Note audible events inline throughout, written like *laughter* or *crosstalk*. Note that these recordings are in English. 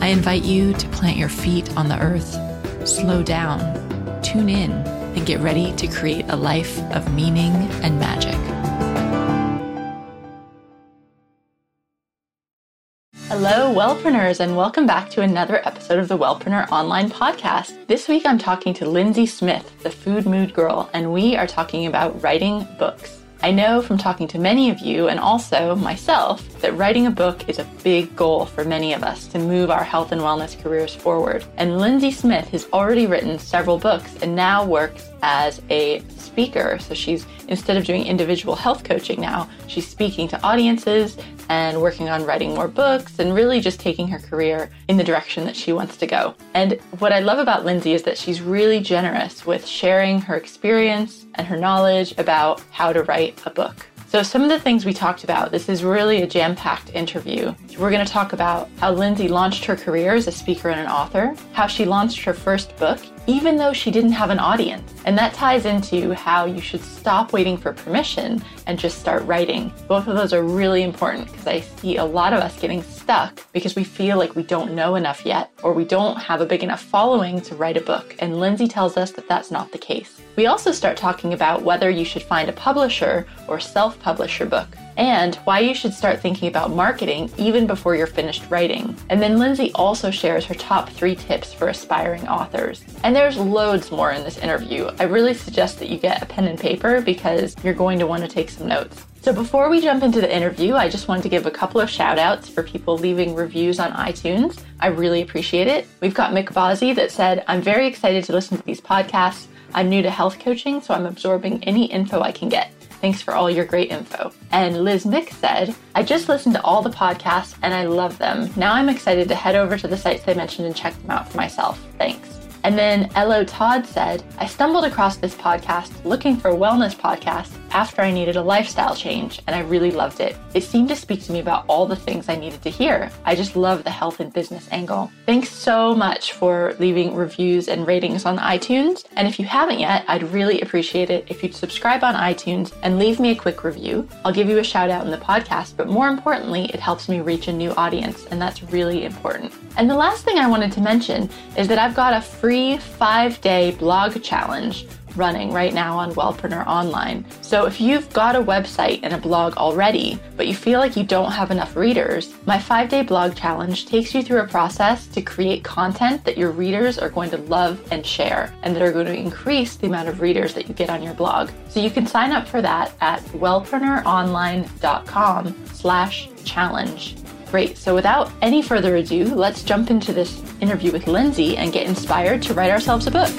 I invite you to plant your feet on the earth, slow down, tune in, and get ready to create a life of meaning and magic. Hello, Wellpreneurs, and welcome back to another episode of the Wellpreneur Online Podcast. This week I'm talking to Lindsay Smith, the Food Mood Girl, and we are talking about writing books. I know from talking to many of you and also myself that writing a book is a big goal for many of us to move our health and wellness careers forward. And Lindsay Smith has already written several books and now works as a speaker. So she's, instead of doing individual health coaching now, she's speaking to audiences and working on writing more books and really just taking her career in the direction that she wants to go. And what I love about Lindsay is that she's really generous with sharing her experience and her knowledge about how to write a book. So, some of the things we talked about, this is really a jam packed interview. We're going to talk about how Lindsay launched her career as a speaker and an author, how she launched her first book, even though she didn't have an audience. And that ties into how you should stop waiting for permission and just start writing. Both of those are really important because I see a lot of us getting stuck because we feel like we don't know enough yet or we don't have a big enough following to write a book. And Lindsay tells us that that's not the case. We also start talking about whether you should find a publisher or self publish your book and why you should start thinking about marketing even before you're finished writing. And then Lindsay also shares her top three tips for aspiring authors. And there's loads more in this interview. I really suggest that you get a pen and paper because you're going to want to take some notes. So before we jump into the interview, I just wanted to give a couple of shout outs for people leaving reviews on iTunes. I really appreciate it. We've got Mick Bozzi that said, I'm very excited to listen to these podcasts. I'm new to health coaching, so I'm absorbing any info I can get. Thanks for all your great info. And Liz Mick said, I just listened to all the podcasts and I love them. Now I'm excited to head over to the sites they mentioned and check them out for myself. Thanks. And then Elo Todd said, I stumbled across this podcast looking for wellness podcast after I needed a lifestyle change, and I really loved it. It seemed to speak to me about all the things I needed to hear. I just love the health and business angle. Thanks so much for leaving reviews and ratings on iTunes. And if you haven't yet, I'd really appreciate it if you'd subscribe on iTunes and leave me a quick review. I'll give you a shout out in the podcast, but more importantly, it helps me reach a new audience, and that's really important. And the last thing I wanted to mention is that I've got a free five day blog challenge running right now on Wellpreneur Online. So if you've got a website and a blog already, but you feel like you don't have enough readers, my five day blog challenge takes you through a process to create content that your readers are going to love and share and that are going to increase the amount of readers that you get on your blog. So you can sign up for that at wellpreneuronline.com slash challenge. Great. So without any further ado, let's jump into this interview with Lindsay and get inspired to write ourselves a book.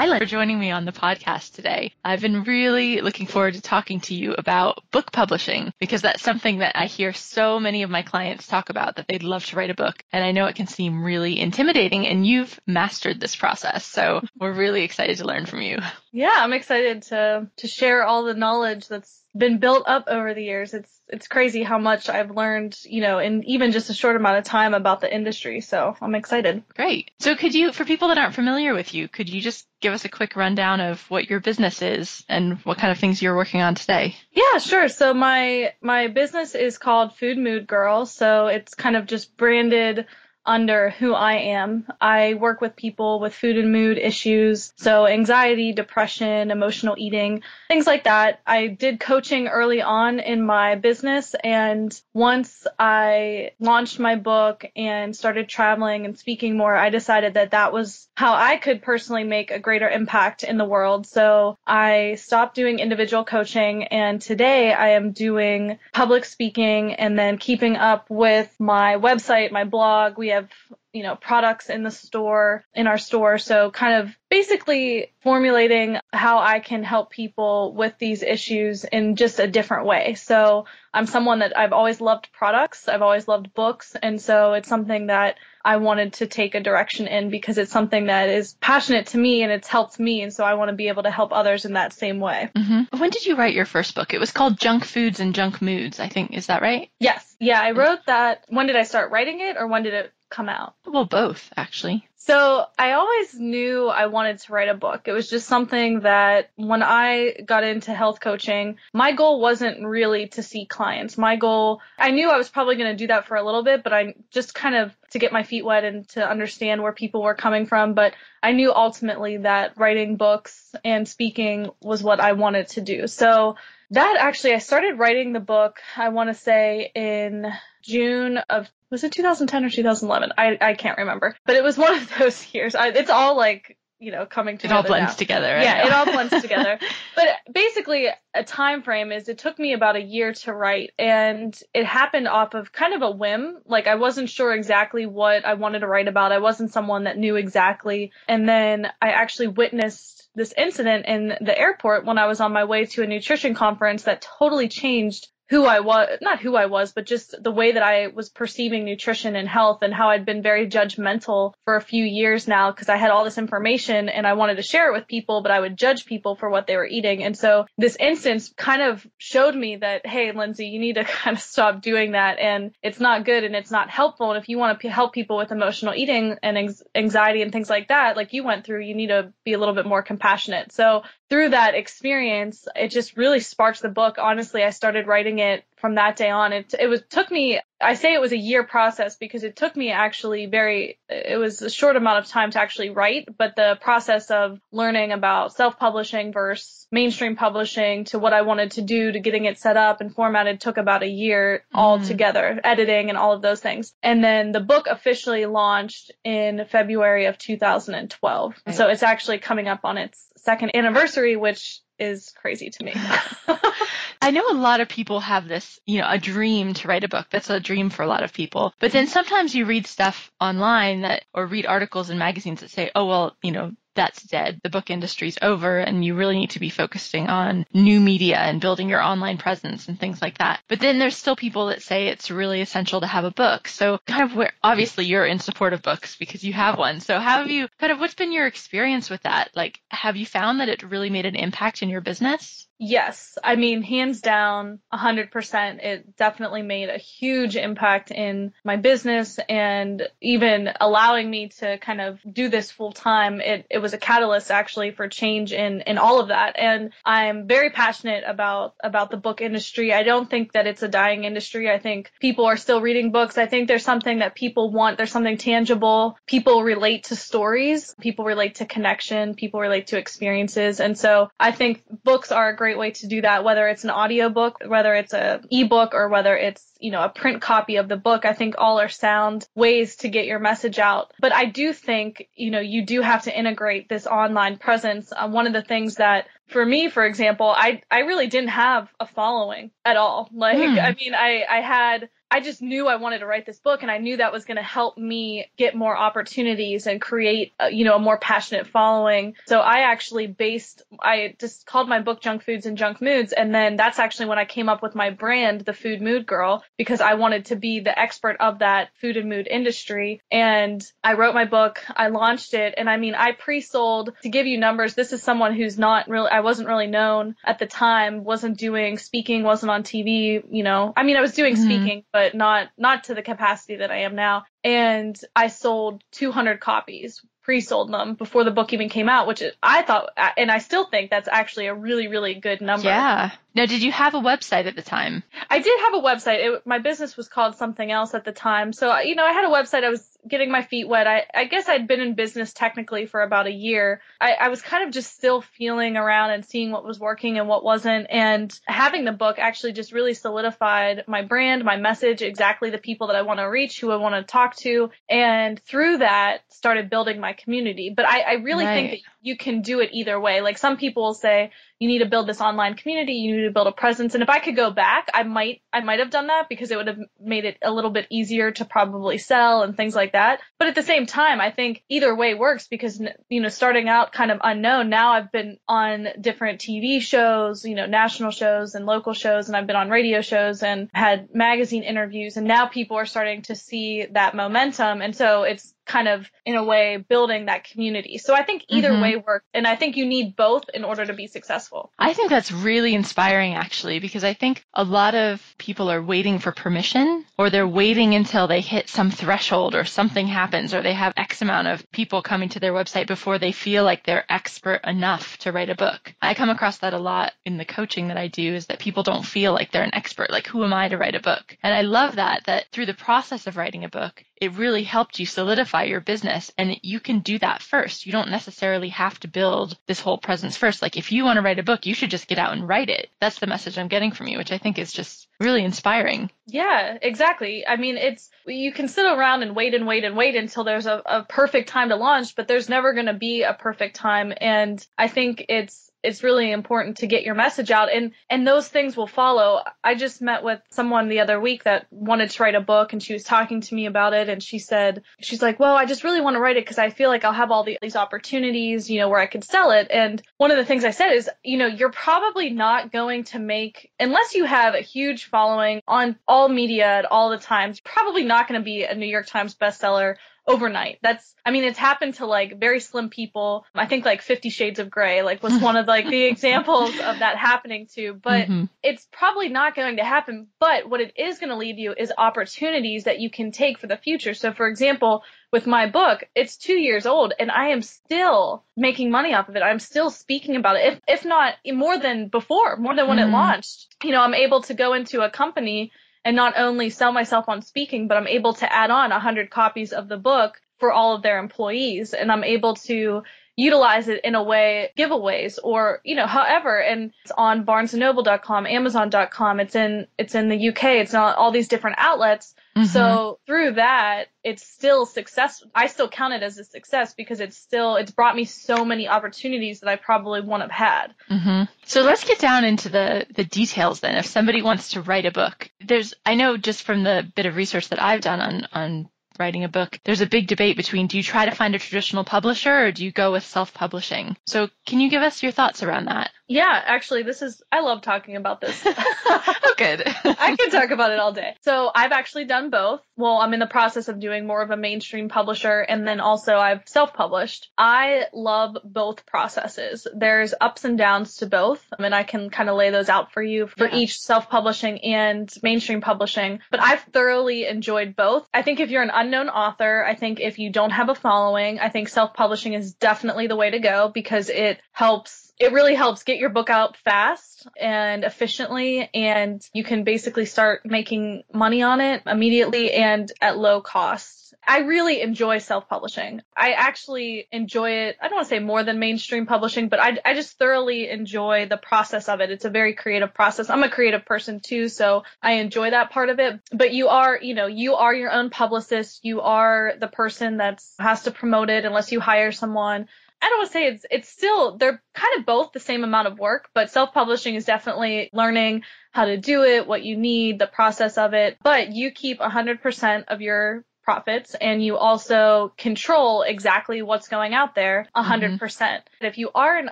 Hi, for joining me on the podcast today. I've been really looking forward to talking to you about book publishing because that's something that I hear so many of my clients talk about that they'd love to write a book. And I know it can seem really intimidating and you've mastered this process. So *laughs* we're really excited to learn from you. Yeah, I'm excited to, to share all the knowledge that's been built up over the years. It's it's crazy how much I've learned, you know, in even just a short amount of time about the industry. So I'm excited. Great. So could you, for people that aren't familiar with you, could you just give us a quick rundown of what your business is and what kind of things you're working on today? Yeah, sure. So my my business is called Food Mood Girl. So it's kind of just branded under who I am. I work with people with food and mood issues, so anxiety, depression, emotional eating, things like that. I did coaching early on in my business, and once I launched my book and started traveling and speaking more, I decided that that was how I could personally make a greater impact in the world. So I stopped doing individual coaching, and today I am doing public speaking and then keeping up with my website, my blog. We have you know, products in the store, in our store. So kind of basically formulating how I can help people with these issues in just a different way. So I'm someone that I've always loved products. I've always loved books. And so it's something that I wanted to take a direction in because it's something that is passionate to me and it's helped me. And so I want to be able to help others in that same way. Mm-hmm. When did you write your first book? It was called Junk Foods and Junk Moods, I think. Is that right? Yes. Yeah. I wrote that. When did I start writing it or when did it come out? Well, both, actually. So I always knew I wanted to write a book. It was just something that when I got into health coaching, my goal wasn't really to see clients. My goal, I knew I was probably going to do that for a little bit, but I just kind of to get my feet wet and to understand where people were coming from. But I knew ultimately that writing books and speaking was what I wanted to do. So that actually, I started writing the book, I want to say in June of was it 2010 or 2011? I I can't remember, but it was one of *laughs* those years. I, it's all like you know coming together. It all blends now. together. Yeah, it all blends *laughs* together. But basically, a time frame is it took me about a year to write, and it happened off of kind of a whim. Like I wasn't sure exactly what I wanted to write about. I wasn't someone that knew exactly, and then I actually witnessed this incident in the airport when I was on my way to a nutrition conference that totally changed who I was, not who I was, but just the way that I was perceiving nutrition and health and how I'd been very judgmental for a few years now because I had all this information and I wanted to share it with people, but I would judge people for what they were eating. And so this instance kind of showed me that, hey, Lindsay, you need to *laughs* kind of stop doing that and it's not good and it's not helpful. And if you want to p- help people with emotional eating and anxiety and things like that, like you went through, you need to be a little bit more compassionate. So through that experience, it just really sparked the book. Honestly, I started writing it from that day on. It it was took me. I say it was a year process because it took me actually very. It was a short amount of time to actually write, but the process of learning about self-publishing versus mainstream publishing to what I wanted to do to getting it set up and formatted took about a year mm. altogether, editing and all of those things. And then the book officially launched in February of 2012. Right. So it's actually coming up on its second anniversary, which is crazy to me. *laughs* I know a lot of people have this, you know, a dream to write a book. That's a dream for a lot of people. But then sometimes you read stuff online that, or read articles in magazines that say, oh, well, you know, that's dead. The book industry's over and you really need to be focusing on new media and building your online presence and things like that. But then there's still people that say it's really essential to have a book. So kind of where obviously you're in support of books because you have one. So how have you kind of what's been your experience with that? Like have you found that it really made an impact in your business? Yes, I mean, hands down, 100%. It definitely made a huge impact in my business and even allowing me to kind of do this full time. It, it was a catalyst actually for change in, in all of that. And I'm very passionate about, about the book industry. I don't think that it's a dying industry. I think people are still reading books. I think there's something that people want. There's something tangible. People relate to stories. People relate to connection. People relate to experiences. And so I think books are a great great way to do that, whether it's an audiobook, whether it's a ebook, or whether it's, you know, a print copy of the book. I think all are sound ways to get your message out. But I do think, you know, you do have to integrate this online presence. Um, one of the things that for me, for example, I, I really didn't have a following at all. Like, mm. I mean, I, I had, I just knew I wanted to write this book and I knew that was going to help me get more opportunities and create, a, you know, a more passionate following. So I actually based, I just called my book Junk Foods and Junk Moods. And then that's actually when I came up with my brand, The Food Mood Girl, because I wanted to be the expert of that food and mood industry. And I wrote my book, I launched it. And I mean, I pre-sold to give you numbers. This is someone who's not really, I wasn't really known at the time, wasn't doing speaking, wasn't on TV, you know, I mean, I was doing mm-hmm. speaking, but but not not to the capacity that I am now. And I sold 200 copies, pre-sold them before the book even came out, which I thought, and I still think that's actually a really really good number. Yeah. Now, did you have a website at the time? I did have a website. It, my business was called something else at the time. So, you know, I had a website. I was getting my feet wet. I, I guess I'd been in business technically for about a year. I, I was kind of just still feeling around and seeing what was working and what wasn't. And having the book actually just really solidified my brand, my message, exactly the people that I want to reach, who I want to talk to. And through that, started building my community. But I, I really right. think that you can do it either way. Like some people will say, you need to build this online community, you need to build a presence. And if I could go back, I might, I might have done that because it would have made it a little bit easier to probably sell and things like that. But at the same time, I think either way works because, you know, starting out kind of unknown, now I've been on different TV shows, you know, national shows and local shows, and I've been on radio shows and had magazine interviews. And now people are starting to see that momentum. And so it's kind of in a way building that community. So I think either mm-hmm. way works and I think you need both in order to be successful. I think that's really inspiring actually because I think a lot of people are waiting for permission or they're waiting until they hit some threshold or something happens or they have X amount of people coming to their website before they feel like they're expert enough to write a book. I come across that a lot in the coaching that I do is that people don't feel like they're an expert. Like who am I to write a book? And I love that that through the process of writing a book, it really helped you solidify your business. And you can do that first. You don't necessarily have to build this whole presence first. Like if you want to write a book, you should just get out and write it. That's the message I'm getting from you, which I think is just really inspiring. Yeah, exactly. I mean, it's, you can sit around and wait and wait and wait until there's a, a perfect time to launch, but there's never going to be a perfect time. And I think it's, it's really important to get your message out and and those things will follow. I just met with someone the other week that wanted to write a book and she was talking to me about it and she said she's like, "Well, I just really want to write it cuz I feel like I'll have all the, these opportunities, you know, where I could sell it." And one of the things I said is, you know, you're probably not going to make unless you have a huge following on all media at all the times, probably not going to be a New York Times bestseller overnight. That's, I mean, it's happened to like very slim people. I think like Fifty Shades of Grey, like was one of like the *laughs* examples of that happening to, but mm-hmm. it's probably not going to happen. But what it is going to lead you is opportunities that you can take for the future. So for example, with my book, it's two years old and I am still making money off of it. I'm still speaking about it, if, if not more than before, more than when mm. it launched. You know, I'm able to go into a company and not only sell myself on speaking, but I'm able to add on 100 copies of the book for all of their employees. And I'm able to utilize it in a way, giveaways or, you know, however. And it's on barnesandnoble.com, amazon.com. It's in, it's in the UK. It's on all these different outlets. Mm-hmm. So through that, it's still success. I still count it as a success because it's still, it's brought me so many opportunities that I probably wouldn't have had. Mm-hmm. So let's get down into the, the details then. If somebody wants to write a book, there's, I know just from the bit of research that I've done on, on writing a book, there's a big debate between do you try to find a traditional publisher or do you go with self publishing? So, can you give us your thoughts around that? Yeah, actually, this is, I love talking about this. oh, *laughs* *laughs* good. I can talk about it all day. So I've actually done both. Well, I'm in the process of doing more of a mainstream publisher and then also I've self-published. I love both processes. There's ups and downs to both I and I can kind of lay those out for you for yeah. each self-publishing and mainstream publishing. But I've thoroughly enjoyed both. I think if you're an unknown author, I think if you don't have a following, I think self-publishing is definitely the way to go because it helps it really helps get your book out fast and efficiently and you can basically start making money on it immediately and at low cost. I really enjoy self-publishing. I actually enjoy it. I don't want to say more than mainstream publishing, but I, I just thoroughly enjoy the process of it. It's a very creative process. I'm a creative person too, so I enjoy that part of it. But you are, you know, you are your own publicist. You are the person that has to promote it unless you hire someone. I don't want to say it's it's still they're kind of both the same amount of work, but self-publishing is definitely learning how to do it, what you need, the process of it. But you keep 100% of your profits and you also control exactly what's going out there 100%. Mm-hmm. If you are an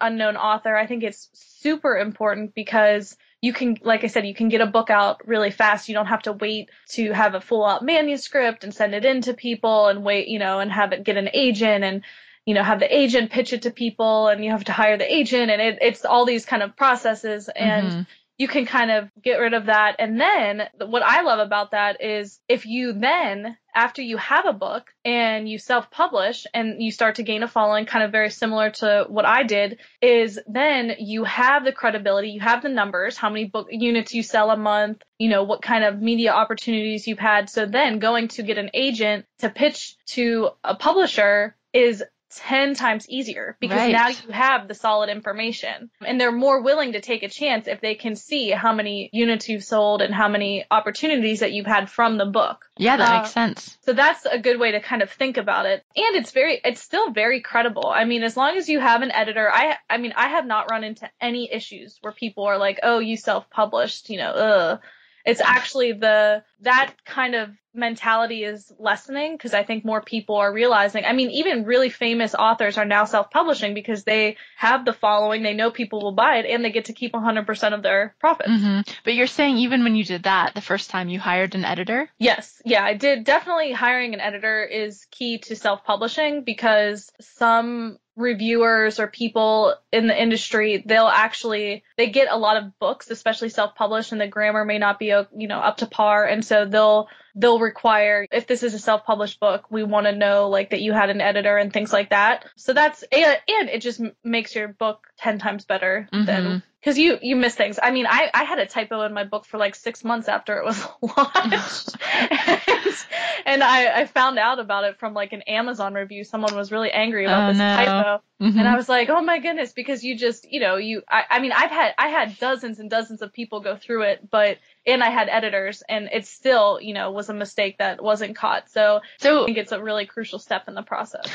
unknown author, I think it's super important because you can, like I said, you can get a book out really fast. You don't have to wait to have a full out manuscript and send it in to people and wait, you know, and have it get an agent and you know, have the agent pitch it to people and you have to hire the agent and it, it's all these kind of processes and mm-hmm. you can kind of get rid of that. And then what I love about that is if you then, after you have a book and you self publish and you start to gain a following, kind of very similar to what I did, is then you have the credibility, you have the numbers, how many book units you sell a month, you know, what kind of media opportunities you've had. So then going to get an agent to pitch to a publisher is 10 times easier because Right. now you have the solid information and they're more willing to take a chance if they can see how many units you've sold and how many opportunities that you've had from the book. Yeah, that Uh, makes sense. So that's a good way to kind of think about it. And it's very it's still very credible. I mean, as long as you have an editor, I I mean, I have not run into any issues where people are like, "Oh, you self-published," you know, ugh. It's actually the that kind of mentality is lessening because I think more people are realizing. I mean, even really famous authors are now self-publishing because they have the following, they know people will buy it, and they get to keep 100% of their profits. hmm But you're saying even when you did that the first time you hired an editor? Yes, yeah, I did. Definitely hiring an editor is key to self publishing because some reviewers or people in the industry they'll actually they get a lot of books especially self-published and the grammar may not be you know up to par and so they'll they'll require if this is a self-published book we want to know like that you had an editor and things like that so that's and, it just makes your book 10 times better Mhm. than because you you miss things i mean i i had a typo in my book for like six months after it was *laughs* launched and, *laughs* and I, I found out about it from like an amazon review someone was really angry about Oh, this no. typo Mhm. and I was like, oh my goodness, because you just, you know, you, I, I mean, I've had, I had dozens and dozens of people go through it, but, and I had editors and it still, you know, was a mistake that wasn't caught. So so I think it's a really crucial step in the process.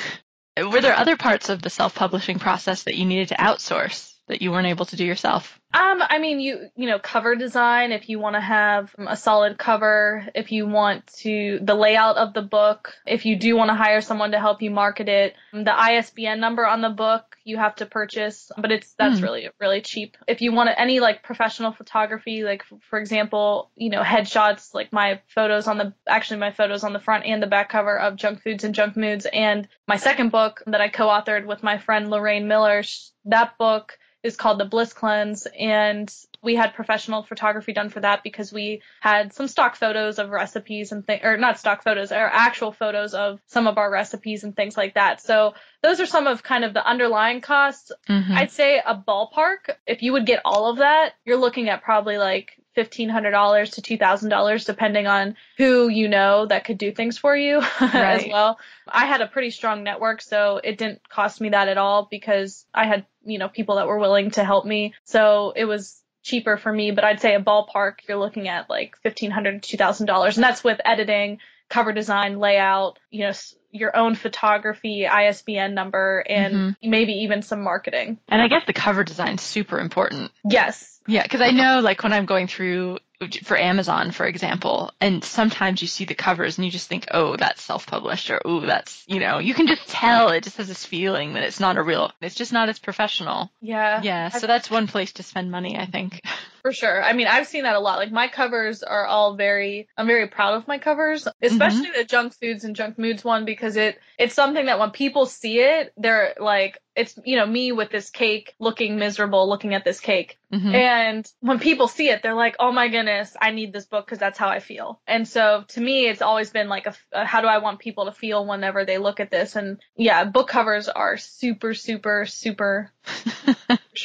were there other parts of the self-publishing process that you needed to outsource that you weren't able to do yourself? Um, I mean, you, you know, cover design, if you want to have a solid cover, if you want to, the layout of the book, if you do want to hire someone to help you market it, the ISBN number on the book you have to purchase, but it's, that's Hmm. really, really cheap. If you want any like professional photography, like for example, you know, headshots, like my photos on the, actually my photos on the front and the back cover of Junk Foods and Junk Moods and my second book that I co-authored with my friend Lorraine Miller, that book is called the Bliss Cleanse, and we had professional photography done for that because we had some stock photos of recipes and things, or not stock photos, or actual photos of some of our recipes and things like that. So those are some of kind of the underlying costs. Mhm. I'd say a ballpark, if you would get all of that, you're looking at probably like $1,500 to $2,000 depending on who you know that could do things for you *laughs* as well. I had a pretty strong network, so it didn't cost me that at all because I had, you know, people that were willing to help me. So it was cheaper for me, but I'd say a ballpark, you're looking at like 1,500 to $2,000. And that's with editing, cover design, layout, you know, your own photography, ISBN number, and mm-hmm. maybe even some marketing. and I guess the cover design's super important. Yes. Yeah, because I know, like, when I'm going through for Amazon, for example, and sometimes you see the covers and you just think, oh, that's self-published, or oh, that's, you know, you can just tell it just has this feeling that it's not a real, it's just not as professional. Yeah. Yeah, so that's one place to spend money, I think. *laughs* For sure. I mean, I've seen that a lot. Like my covers are all very I'm very proud of my covers, especially mm-hmm. the junk foods and junk moods one because it it's something that when people see it, they're like it's you know me with this cake looking miserable looking at this cake. Mhm. And when people see it, they're like, "Oh my goodness, I need this book because that's how I feel." And so to me, it's always been like, a, a, "How do I want people to feel whenever they look at this?" And yeah, book covers are super, super, super. *laughs*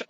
*laughs*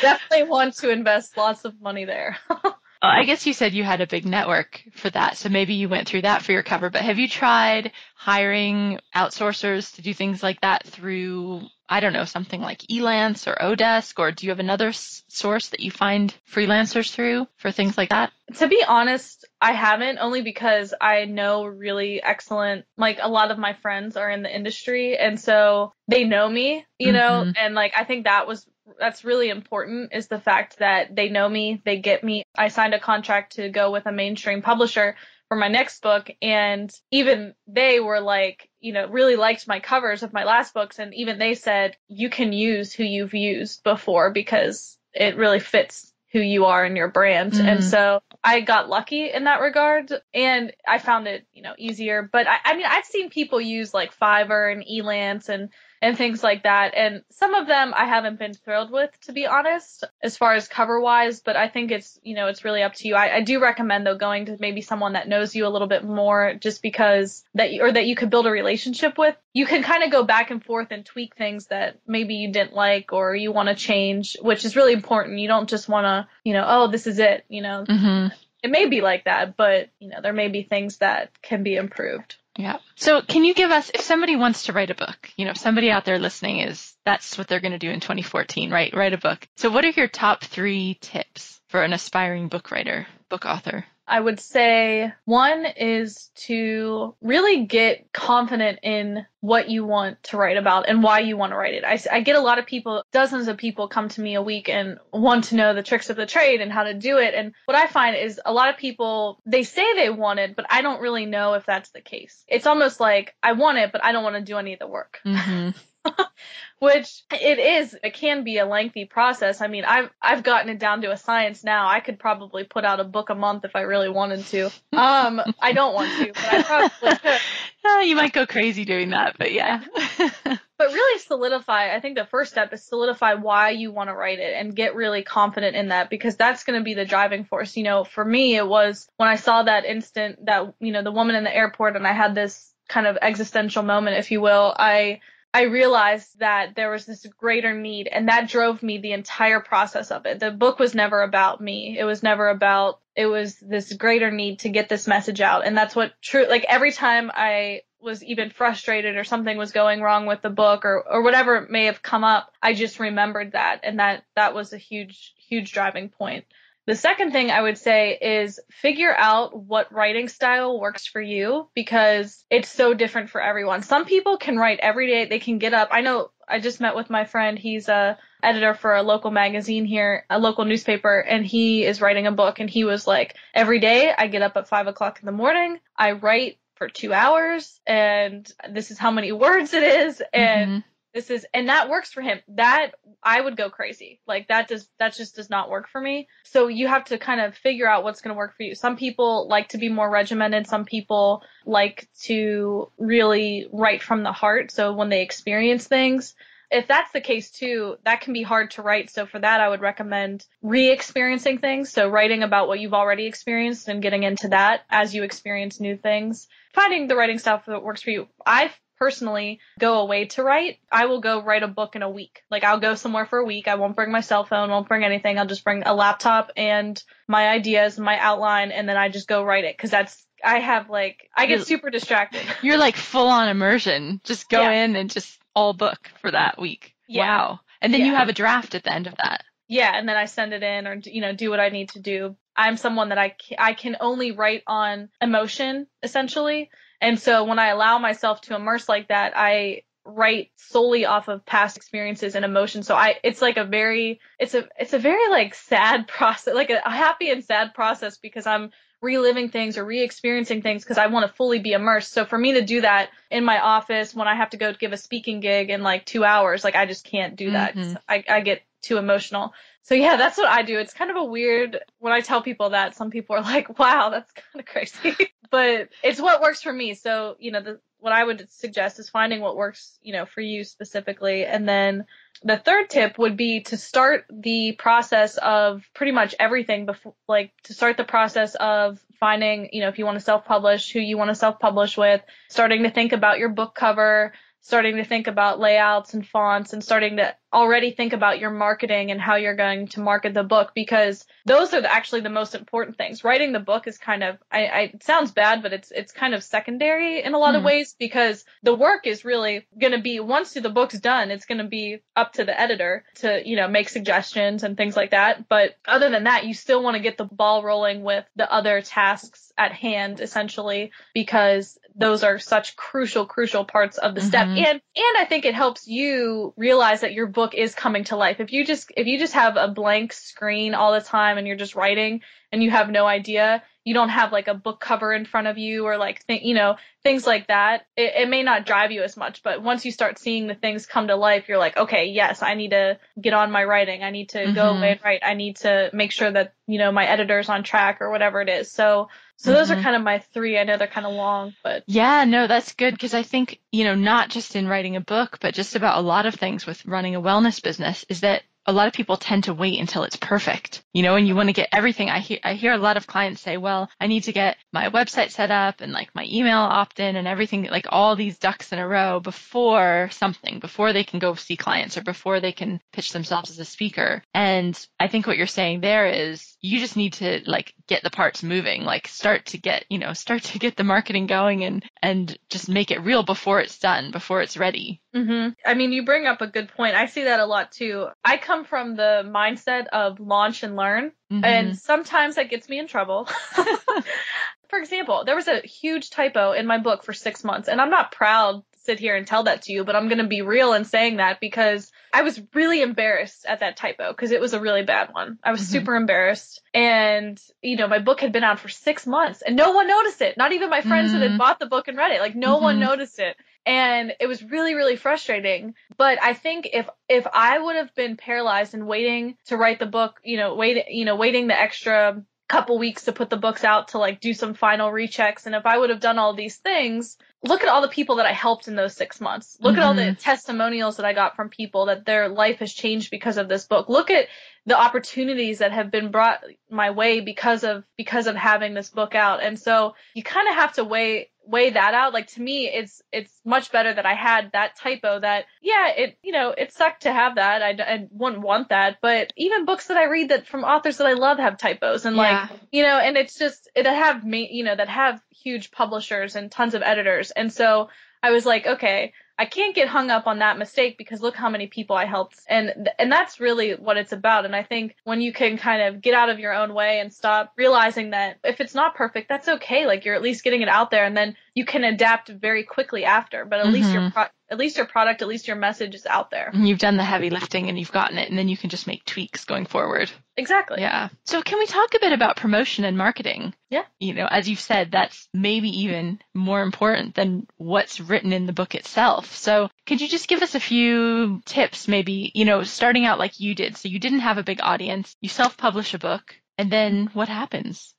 Definitely want to invest lots of money there. *laughs* Well, I guess you said you had a big network for that, so maybe you went through that for your cover. But have you tried hiring outsourcers to do things like that through, I don't know, something like Elance or Odesk, or do you have another s- source that you find freelancers through for things like that? to be honest, I haven't only because I know really excellent, like a lot of my friends are in the industry and so they know me, you know, Mhm. and like I think that was that's really important is the fact that they know me, they get me. I signed a contract to go with a mainstream publisher for my next book and even they were like, you know, really liked my covers of my last books and even they said you can use who you've used before because it really fits who you are and your brand. And Mhm. so I got lucky in that regard and I found it, you know, easier. But I, I mean, I've seen people use like Fiverr and Elance and, and things like that. And some of them I haven't been thrilled with, to be honest, as far as cover wise. But I think it's, you know, it's really up to you. I, I do recommend though going to maybe someone that knows you a little bit more just because that, you, or that you could build a relationship with. You can kind of go back and forth and tweak things that maybe you didn't like or you want to change, which is really important. You don't just want to, you know, oh, this is it, you know, Mm-hmm. it may be like that, but you know, there may be things that can be improved. Yeah. So can you give us, if somebody wants to write a book, you know, if somebody out there listening is, that's what they're going to do in 2014, right? Write a book. So what are your top three tips for an aspiring book writer, book author? I would say one is to really get confident in what you want to write about and why you want to write it. I, I, get a lot of people, dozens of people come to me a week and want to know the tricks of the trade and how to do it. And what I find is a lot of people, they say they want it, but I don't really know if that's the case. It's almost like I want it, but I don't want to do any of the work. Mm-hmm. *laughs* which it is it can be a lengthy process. I mean i've i've gotten it down to a science now. I could probably put out a book a month if i really wanted to. Um i don't want to but i probably could. Oh, *laughs* you might go crazy doing that but yeah. *laughs* But really solidify i think the first step is solidify why you want to write it and get really confident in that because that's going to be the driving force. You know for me it was when i saw that instant that you know the woman in the airport and i had this kind of existential moment if you will i I realized that there was this greater need and that drove me the entire process of it. The book was never about me. It was never about, it was this greater need to get this message out. And that's what true, like every time I was even frustrated or something was going wrong with the book or, or whatever may have come up, I just remembered that. And that, that was a huge, huge driving point. The second thing I would say is figure out what writing style works for you because it's so different for everyone. Some people can write every day. They can get up. I know I just met with my friend. He's a editor for a local magazine here, a local newspaper, and he is writing a book. And he was like, every day I get up at five o'clock in the morning. I write for two hours, and this is how many *laughs* words it is, and mm-hmm this is and that works for him that i would go crazy like that does that just does not work for me so you have to kind of figure out what's going to work for you some people like to be more regimented some people like to really write from the heart so when they experience things if that's the case too, that can be hard to write. So for that, I would recommend re-experiencing things. So writing about what you've already experienced and getting into that as you experience new things. Finding the writing style that works for you. I personally go away to write, I will go write a book in a week. Like I'll go somewhere for a week. I won't bring my cell phone, won't bring anything. I'll just bring a laptop and my ideas and my outline and then I just go write it because that's I have like I get super distracted. *laughs* You're like full on immersion. Just go yeah. in and just all book for that week. Yeah. Wow. And then yeah. you have a draft at the end of that. Yeah, and then I send it in or you know do what I need to do. I'm someone that I can, I can only write on emotion essentially. And so when I allow myself to immerse like that, I write solely off of past experiences and emotions. So I, it's like a very, it's a, it's a very like sad *laughs* process, like a, happy and sad process because I'm reliving things or re-experiencing things because I want to fully be immersed. So for me to do that in my office when I have to go give a speaking gig in like two hours, like I just can't do that. Mm-hmm. I, I get too emotional. So yeah, that's what I do. It's kind of a weird when I tell people that some people are *laughs* like, "Wow, that's kind of crazy." *laughs* but it's what works for me. So, you know, the, what I would suggest is finding what works, you know, for you specifically. And then the third tip would be to start the process of pretty much everything before, like to start the process of finding, you know, if you want to self-publish, who you want to self-publish with, starting to think about your book cover, starting to think about layouts and fonts and starting to already think about your marketing and how you're going to market the book because those are actually the most important things. Writing the book is kind of I, I it sounds bad, but it's it's kind of secondary in a lot hmm. of ways because the work is really going to be once the book's done, it's going to be up to the editor to you know make suggestions and things like that. But other than that, you still want to get the ball rolling with the other tasks at hand essentially because those are such crucial crucial parts of the mm-hmm. step and and I think it helps you realize that your book is coming to life. If you just if you just have a blank screen all the time and you're just writing and you have no idea, you don't have like a book cover in front of you or like th- you know things like that. It, it may not drive you as much, but once you start seeing the things come to life, you're like, okay, yes, I need to get on my writing. I need to mm-hmm. go away and write. I need to make sure that you know my editor's on track or whatever it is. So so those mm-hmm. are kind of my three. I know they're kind of long, but yeah, no, that's good because I think you know not just in writing a book, but just about a lot of things with running a wellness business is that a lot of people tend to wait until it's perfect, you know, and you want to get everything. I hear, I hear a lot of clients say, well, I need to get my website set up and like my email opt in and everything, like all these ducks in a row before something, before they can go see clients or before they can pitch themselves as a speaker. And I think what you're saying there is you just need to like get the parts moving, like start to get, you know, start to get the marketing going and, and just make it real before it's done, before it's ready. Mm-hmm. I mean, you bring up a good point. I see that a lot too. I come from the mindset of launch and learn, mm-hmm. and sometimes that gets me in trouble. *laughs* for example, there was a huge typo in my book for six months, and I'm not proud sit here and tell that to you, but I'm going to be real in saying that because I was really embarrassed at that typo because it was a really bad one. I was mm-hmm. super embarrassed. And, you know, my book had been out for six months and no one noticed it. Not even my friends mm-hmm. that had mm-hmm. bought the book and read it. Like, no mm-hmm. one noticed it. And it was really, really frustrating. But I think if, if I would have been paralyzed and waiting to write the book, you know, wait, you know, waiting the extra couple weeks to put the books out to like do some final rechecks. And if I would have done all these things, look at all the people that I helped in those six months. Look mm-hmm. at all the mm-hmm. testimonials that I got from people that their life has changed because of this book. Look at the opportunities that have been brought my way because of because of having this book out. And so you kind of have to weigh weigh that out. Like to me, it's it's much better that I had that typo. That yeah, it you know it sucked to have that. I, I wouldn't want that. But even books that I read that from authors that I love have typos, and yeah. like you know, and it's just that have me you know that have huge publishers and tons of editors, and so I was like, okay, I can't get hung up on that mistake because look how many people I helped. And and that's really what it's about. And I think when you can kind of get out of your own way and stop realizing that if it's not perfect, that's okay. Like you're at least getting it out there and then you can adapt very quickly after. But at mm-hmm. least your pro- at least your product, at least your message is out there. You've done the heavy lifting and you've gotten it, and then you can just make tweaks going forward. Exactly. Yeah. So can we talk a bit about promotion and marketing? Yeah. You know, as you've said, that's maybe even more important than what's written in the book itself. So could you just give us a few tips, maybe, you know, starting out like you did? So you didn't have a big audience, you self-publish a book, and then what happens?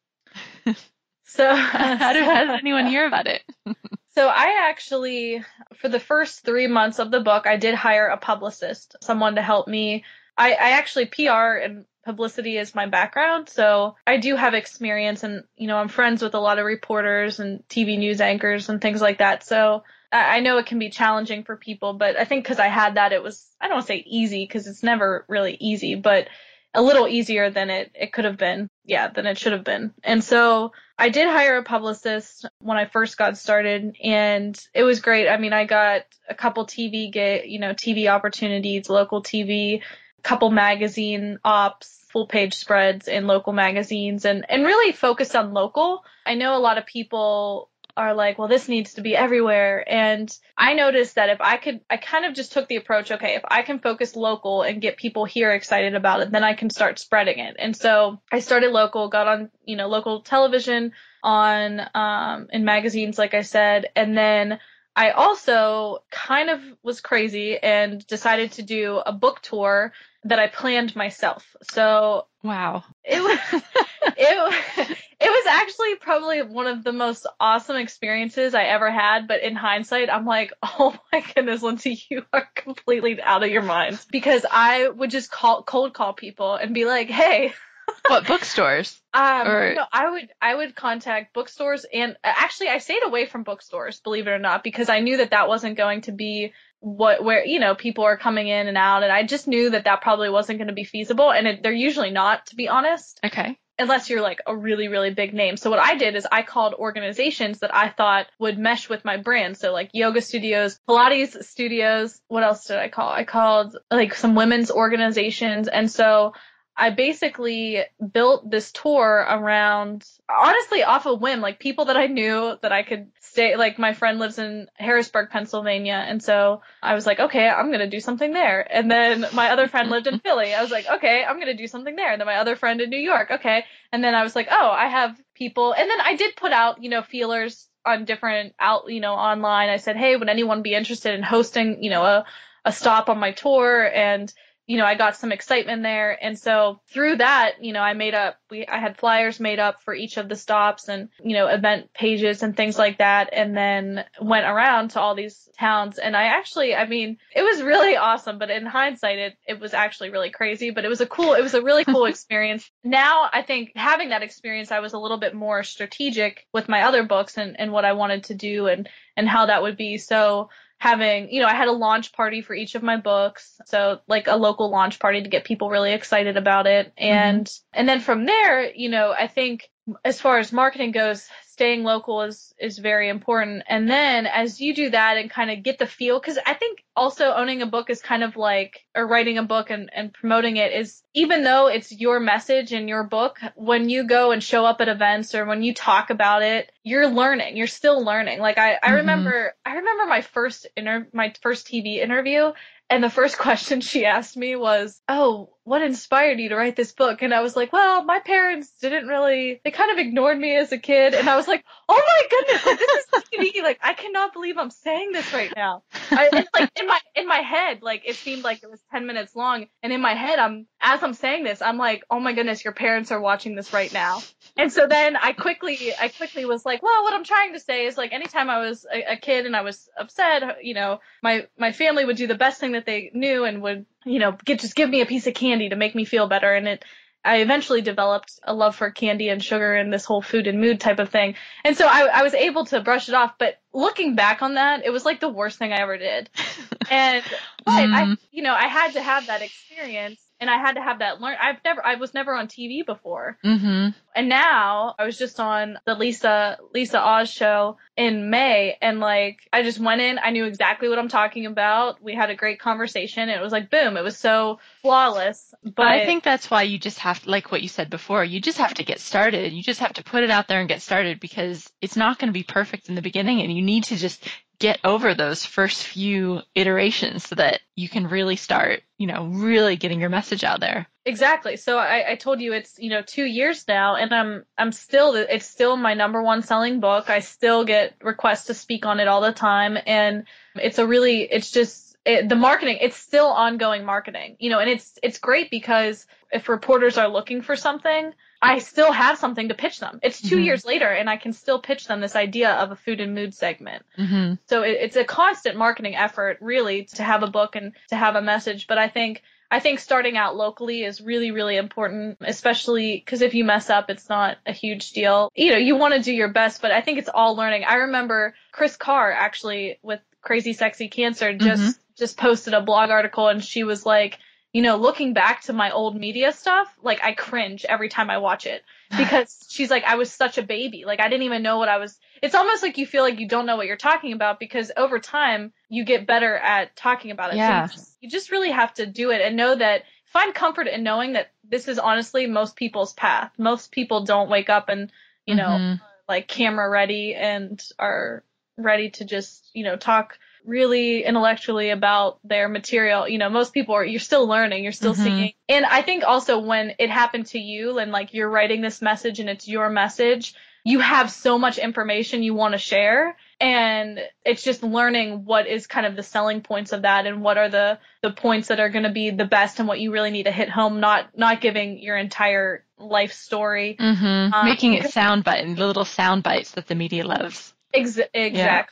*laughs* So how, *laughs* do, *laughs* how does anyone hear about it? *laughs* So I actually, for the first three months of the book, I did hire a publicist, someone to help me. I, I actually PR and publicity is my background, so I do have experience, and you know I'm friends with a lot of reporters and TV news anchors and things like that. So I know it can be challenging for people, but I think because I had that, it was I don't want to say easy because it's never really easy, but a little easier than it it could have been. Yeah, than it should have been. And so I did hire a publicist when I first got started and it was great. I mean, I got a couple TV get, you know, TV opportunities, local TV, couple magazine ops, full page spreads in local magazines and and really focused on local. I know a lot of people are like, well, this needs to be everywhere. And I noticed that if I could, I kind of just took the approach, okay, if I can focus local and get people here excited about it, then I can start spreading it. And so I started local, got on, you know, local television, on, um, in magazines, like I said, and then I also kind of was crazy and decided to do a book tour that I planned myself. So wow, it was *laughs* it it was actually probably one of the most awesome experiences I ever had. But in hindsight, I'm like, *laughs* oh my goodness, Lindsay, *laughs* you are completely out of your mind because I would just call cold call people and be like, hey. *laughs* what bookstores? Um, or... no, I would I would contact bookstores and actually I stayed away from bookstores, believe it or not, because I knew that that wasn't going to be what where you know people are coming in and out, and I just knew that that probably wasn't going to be feasible, and it, they're usually not, to be honest. Okay unless you're like a really really big name. So what I did is I called organizations that I thought would mesh with my brand. So like yoga studios, Pilates studios, what else did I call? I called like some women's organizations and so I basically built this tour around honestly off a whim, like people that I knew that I could stay like my friend lives in Harrisburg, Pennsylvania, and so I was like, okay, I'm gonna do something there. And then my other friend lived in Philly. I was like, okay, I'm gonna do something there. And then my other friend in New York, okay. And then I was like, oh, I have people. And then I did put out, you know, feelers on different out, you know, online. I said, hey, would anyone be interested in hosting, you know, a a stop on my tour and you know, I got some excitement there. And so through that, you know, I made up, we, I had flyers made up for each of the stops and, you know, event pages and things like that. And then went around to all these towns. And I actually, I mean, it was really awesome, but in hindsight, it, it was actually really crazy, but it was a cool, it was a really cool *laughs* experience. Now I think having that experience, I was a little bit more strategic with my other books and, and what I wanted to do and, and how that would be. So, having, you know, I had a launch party for each of my books. So like a local launch party to get people really excited about it. And, mm-hmm. and then from there, you know, I think as far as marketing goes, staying local is is very important. And then as you do that and kind of get the feel, because I think also owning a book is kind of like or writing a book and, and promoting it is even though it's your message in your book, when you go and show up at events or when you talk about it, you're learning. You're still learning. Like I, I mm-hmm. remember I remember my first inter my first TV interview and the first *laughs* question she asked me was, Oh, what inspired you to write this book? And I was like, Well, my parents didn't really, they kind of ignored me as a kid. And I was like, Oh my goodness, like, this is TV. *laughs* Like, I cannot believe I'm saying this right now. I, it's like in my, in my head, like, it seemed like it was 10 minutes long. And in my head, I'm, as I'm saying this, I'm like, Oh my goodness, your parents are watching this right now. And so then I quickly, I quickly was like, Well, what I'm trying to say is like, anytime I was a, a kid and I was upset, you know, my, my family would do the best thing that they knew and would, you know, get, just give me a piece of candy to make me feel better. And it, I eventually developed a love for candy and sugar and this whole food and mood type of thing. And so I, I was able to brush it off. But looking back on that, it was like the worst thing I ever did. *laughs* and, but mm. I, you know, I had to have that experience and I had to have that learn. I've never, I was never on TV before, mm-hmm. and now I was just on the Lisa Lisa Oz show in May, and like I just went in, I knew exactly what I'm talking about. We had a great conversation. It was like boom, it was so flawless. But I think that's why you just have to, like what you said before, you just have to get started. You just have to put it out there and get started because it's not going to be perfect in the beginning, and you need to just get over those first few iterations so that you can really start, you know, really getting your message out there. Exactly. So I, I told you it's, you know, two years now and I'm, I'm still, it's still my number one selling book. I still get requests to speak on it all the time. And it's a really, it's just, it, the marketing, it's still ongoing marketing, you know, and it's, it's great because if reporters are looking for something, I still have something to pitch them. It's 2 mm-hmm. years later and I can still pitch them this idea of a food and mood segment. Mm-hmm. So it, it's a constant marketing effort really to have a book and to have a message. But I think, I think starting out locally is really, really important, especially because if you mess up, it's not a huge deal. You know, you want to do your best, but I think it's all learning. I remember Kris Carr actually with Crazy Sexy Cancer just, mm-hmm. just posted a blog article and she was like, you know, looking back to my old media stuff, like I cringe every time I watch it *laughs* because she's like, I was such a baby. Like I didn't even know what I was. It's almost like you feel like you don't know what you're talking about because over time you get better at talking about it. Yeah. So you just really have to do it and know that find comfort in knowing that this is honestly most people's path. Most people don't wake up and, you know, mm-hmm. like camera ready and are ready to just, you know, talk really intellectually about their material. You know, most people are, you're still learning, you're still mm-hmm. seeing. And I think also when it happened to you and like you're writing this message and it's your message, you have so much information you want to share. And it's just learning what is kind of the selling points of that and what are the, the points that are going to be the best and what you really need to hit home, not, not giving your entire life story. Mm-hmm. Um, Making it sound bite, little sound bites that the media loves. Ex- exactly. Yeah.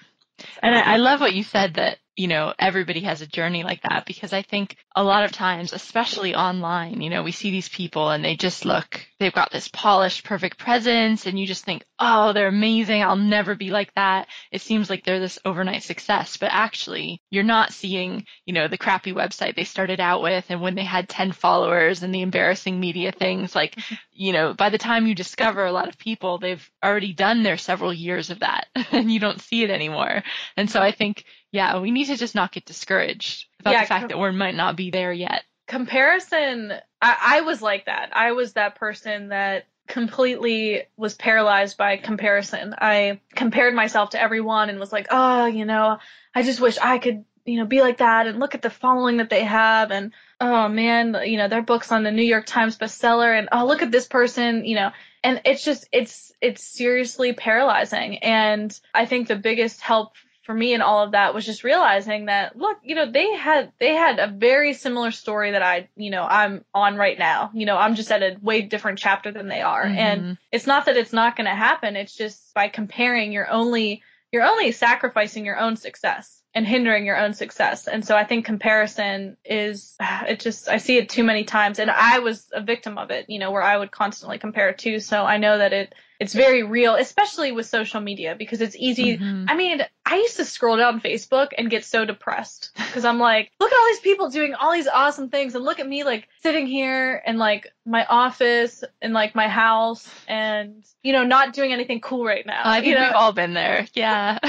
And I, I um, love what you said that you know, everybody has a journey like that because I think a lot of times, especially online, you know, we see these people and they just look, they've got this polished, perfect presence and you just think, oh, they're amazing. I'll never be like that. It seems like they're this overnight success, but actually you're not seeing, you know, the crappy website they started out with and when they had 10 followers and the embarrassing media things like, mm-hmm. you know, by the time you discover a lot of people, they've already done their several years of that *laughs* and you don't see it anymore. And so I think yeah, we need to just not get discouraged about yeah, the fact that we might not be there yet. Comparison, I, I was like that. I was that person that completely was paralyzed by comparison. I compared myself to everyone and was like, oh, you know, I just wish I could, you know, be like that and look at the following that they have and oh man, you know, their books on the New York Times bestseller and oh, look at this person, you know, and it's just it's it's seriously paralyzing and I think the biggest help for me and all of that was just realizing that look you know they had they had a very similar story that i you know i'm on right now you know i'm just at a way different chapter than they are mm-hmm. and it's not that it's not going to happen it's just by comparing you're only you're only sacrificing your own success and hindering your own success and so i think comparison is *sighs* it just i see it too many times and i was a victim of it you know where i would constantly compare too so i know that it it's very real, especially with social media because it's easy. Mm-hmm. I mean, I used to scroll down Facebook and get so depressed because I'm like, look at all these people doing all these awesome things, and look at me like sitting here in like my office and like my house, and you know, not doing anything cool right now. I think you know? we've all been there. Yeah. *laughs*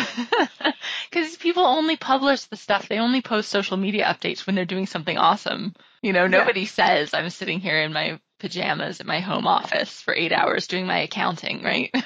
Because people only publish the stuff, they only post social media updates when they're doing something awesome. You know, nobody says I'm sitting here in my pajamas at my home office for eight hours doing my accounting, right? *laughs*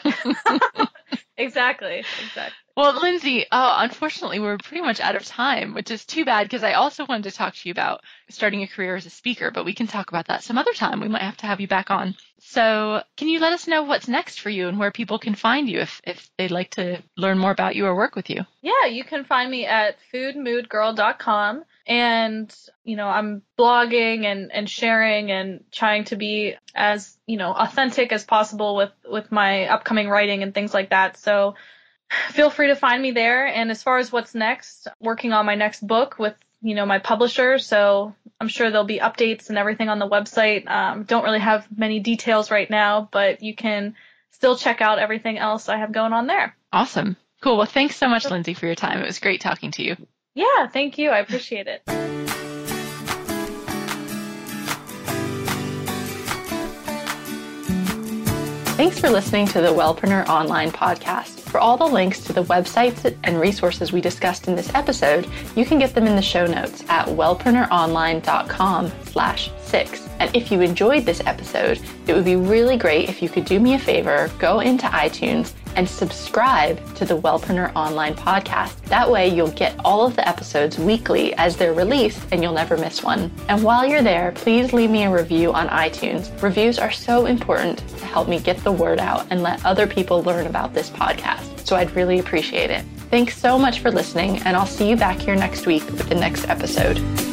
*laughs* exactly. Exactly. Well, Lindsay, oh, unfortunately, we're pretty much out of time, which is too bad because I also wanted to talk to you about starting a career as a speaker, but we can talk about that some other time. We might have to have you back on. So, can you let us know what's next for you and where people can find you if, if they'd like to learn more about you or work with you? Yeah, you can find me at foodmoodgirl.com. And, you know, I'm blogging and, and sharing and trying to be as, you know, authentic as possible with, with my upcoming writing and things like that. So, *sighs* feel free to find me there. And as far as what's next, working on my next book with, you know, my publisher. So I'm sure there'll be updates and everything on the website. Um, don't really have many details right now, but you can still check out everything else I have going on there. Awesome. Cool. Well, thanks so much, Lindsay, for your time. It was great talking to you. Yeah, thank you. I appreciate it. Thanks for listening to the Wellpreneur Online podcast. For all the links to the websites and resources we discussed in this episode, you can get them in the show notes at wellpreneuronline.com slash six. And if you enjoyed this episode, it would be really great if you could do me a favor, go into iTunes and subscribe to the Wellpreneur Online podcast. That way you'll get all of the episodes weekly as they're released and you'll never miss one. And while you're there, please leave me a review on iTunes. Reviews are so important to help me get the word out and let other people learn about this podcast. So I'd really appreciate it. Thanks so much for listening, and I'll see you back here next week with the next episode.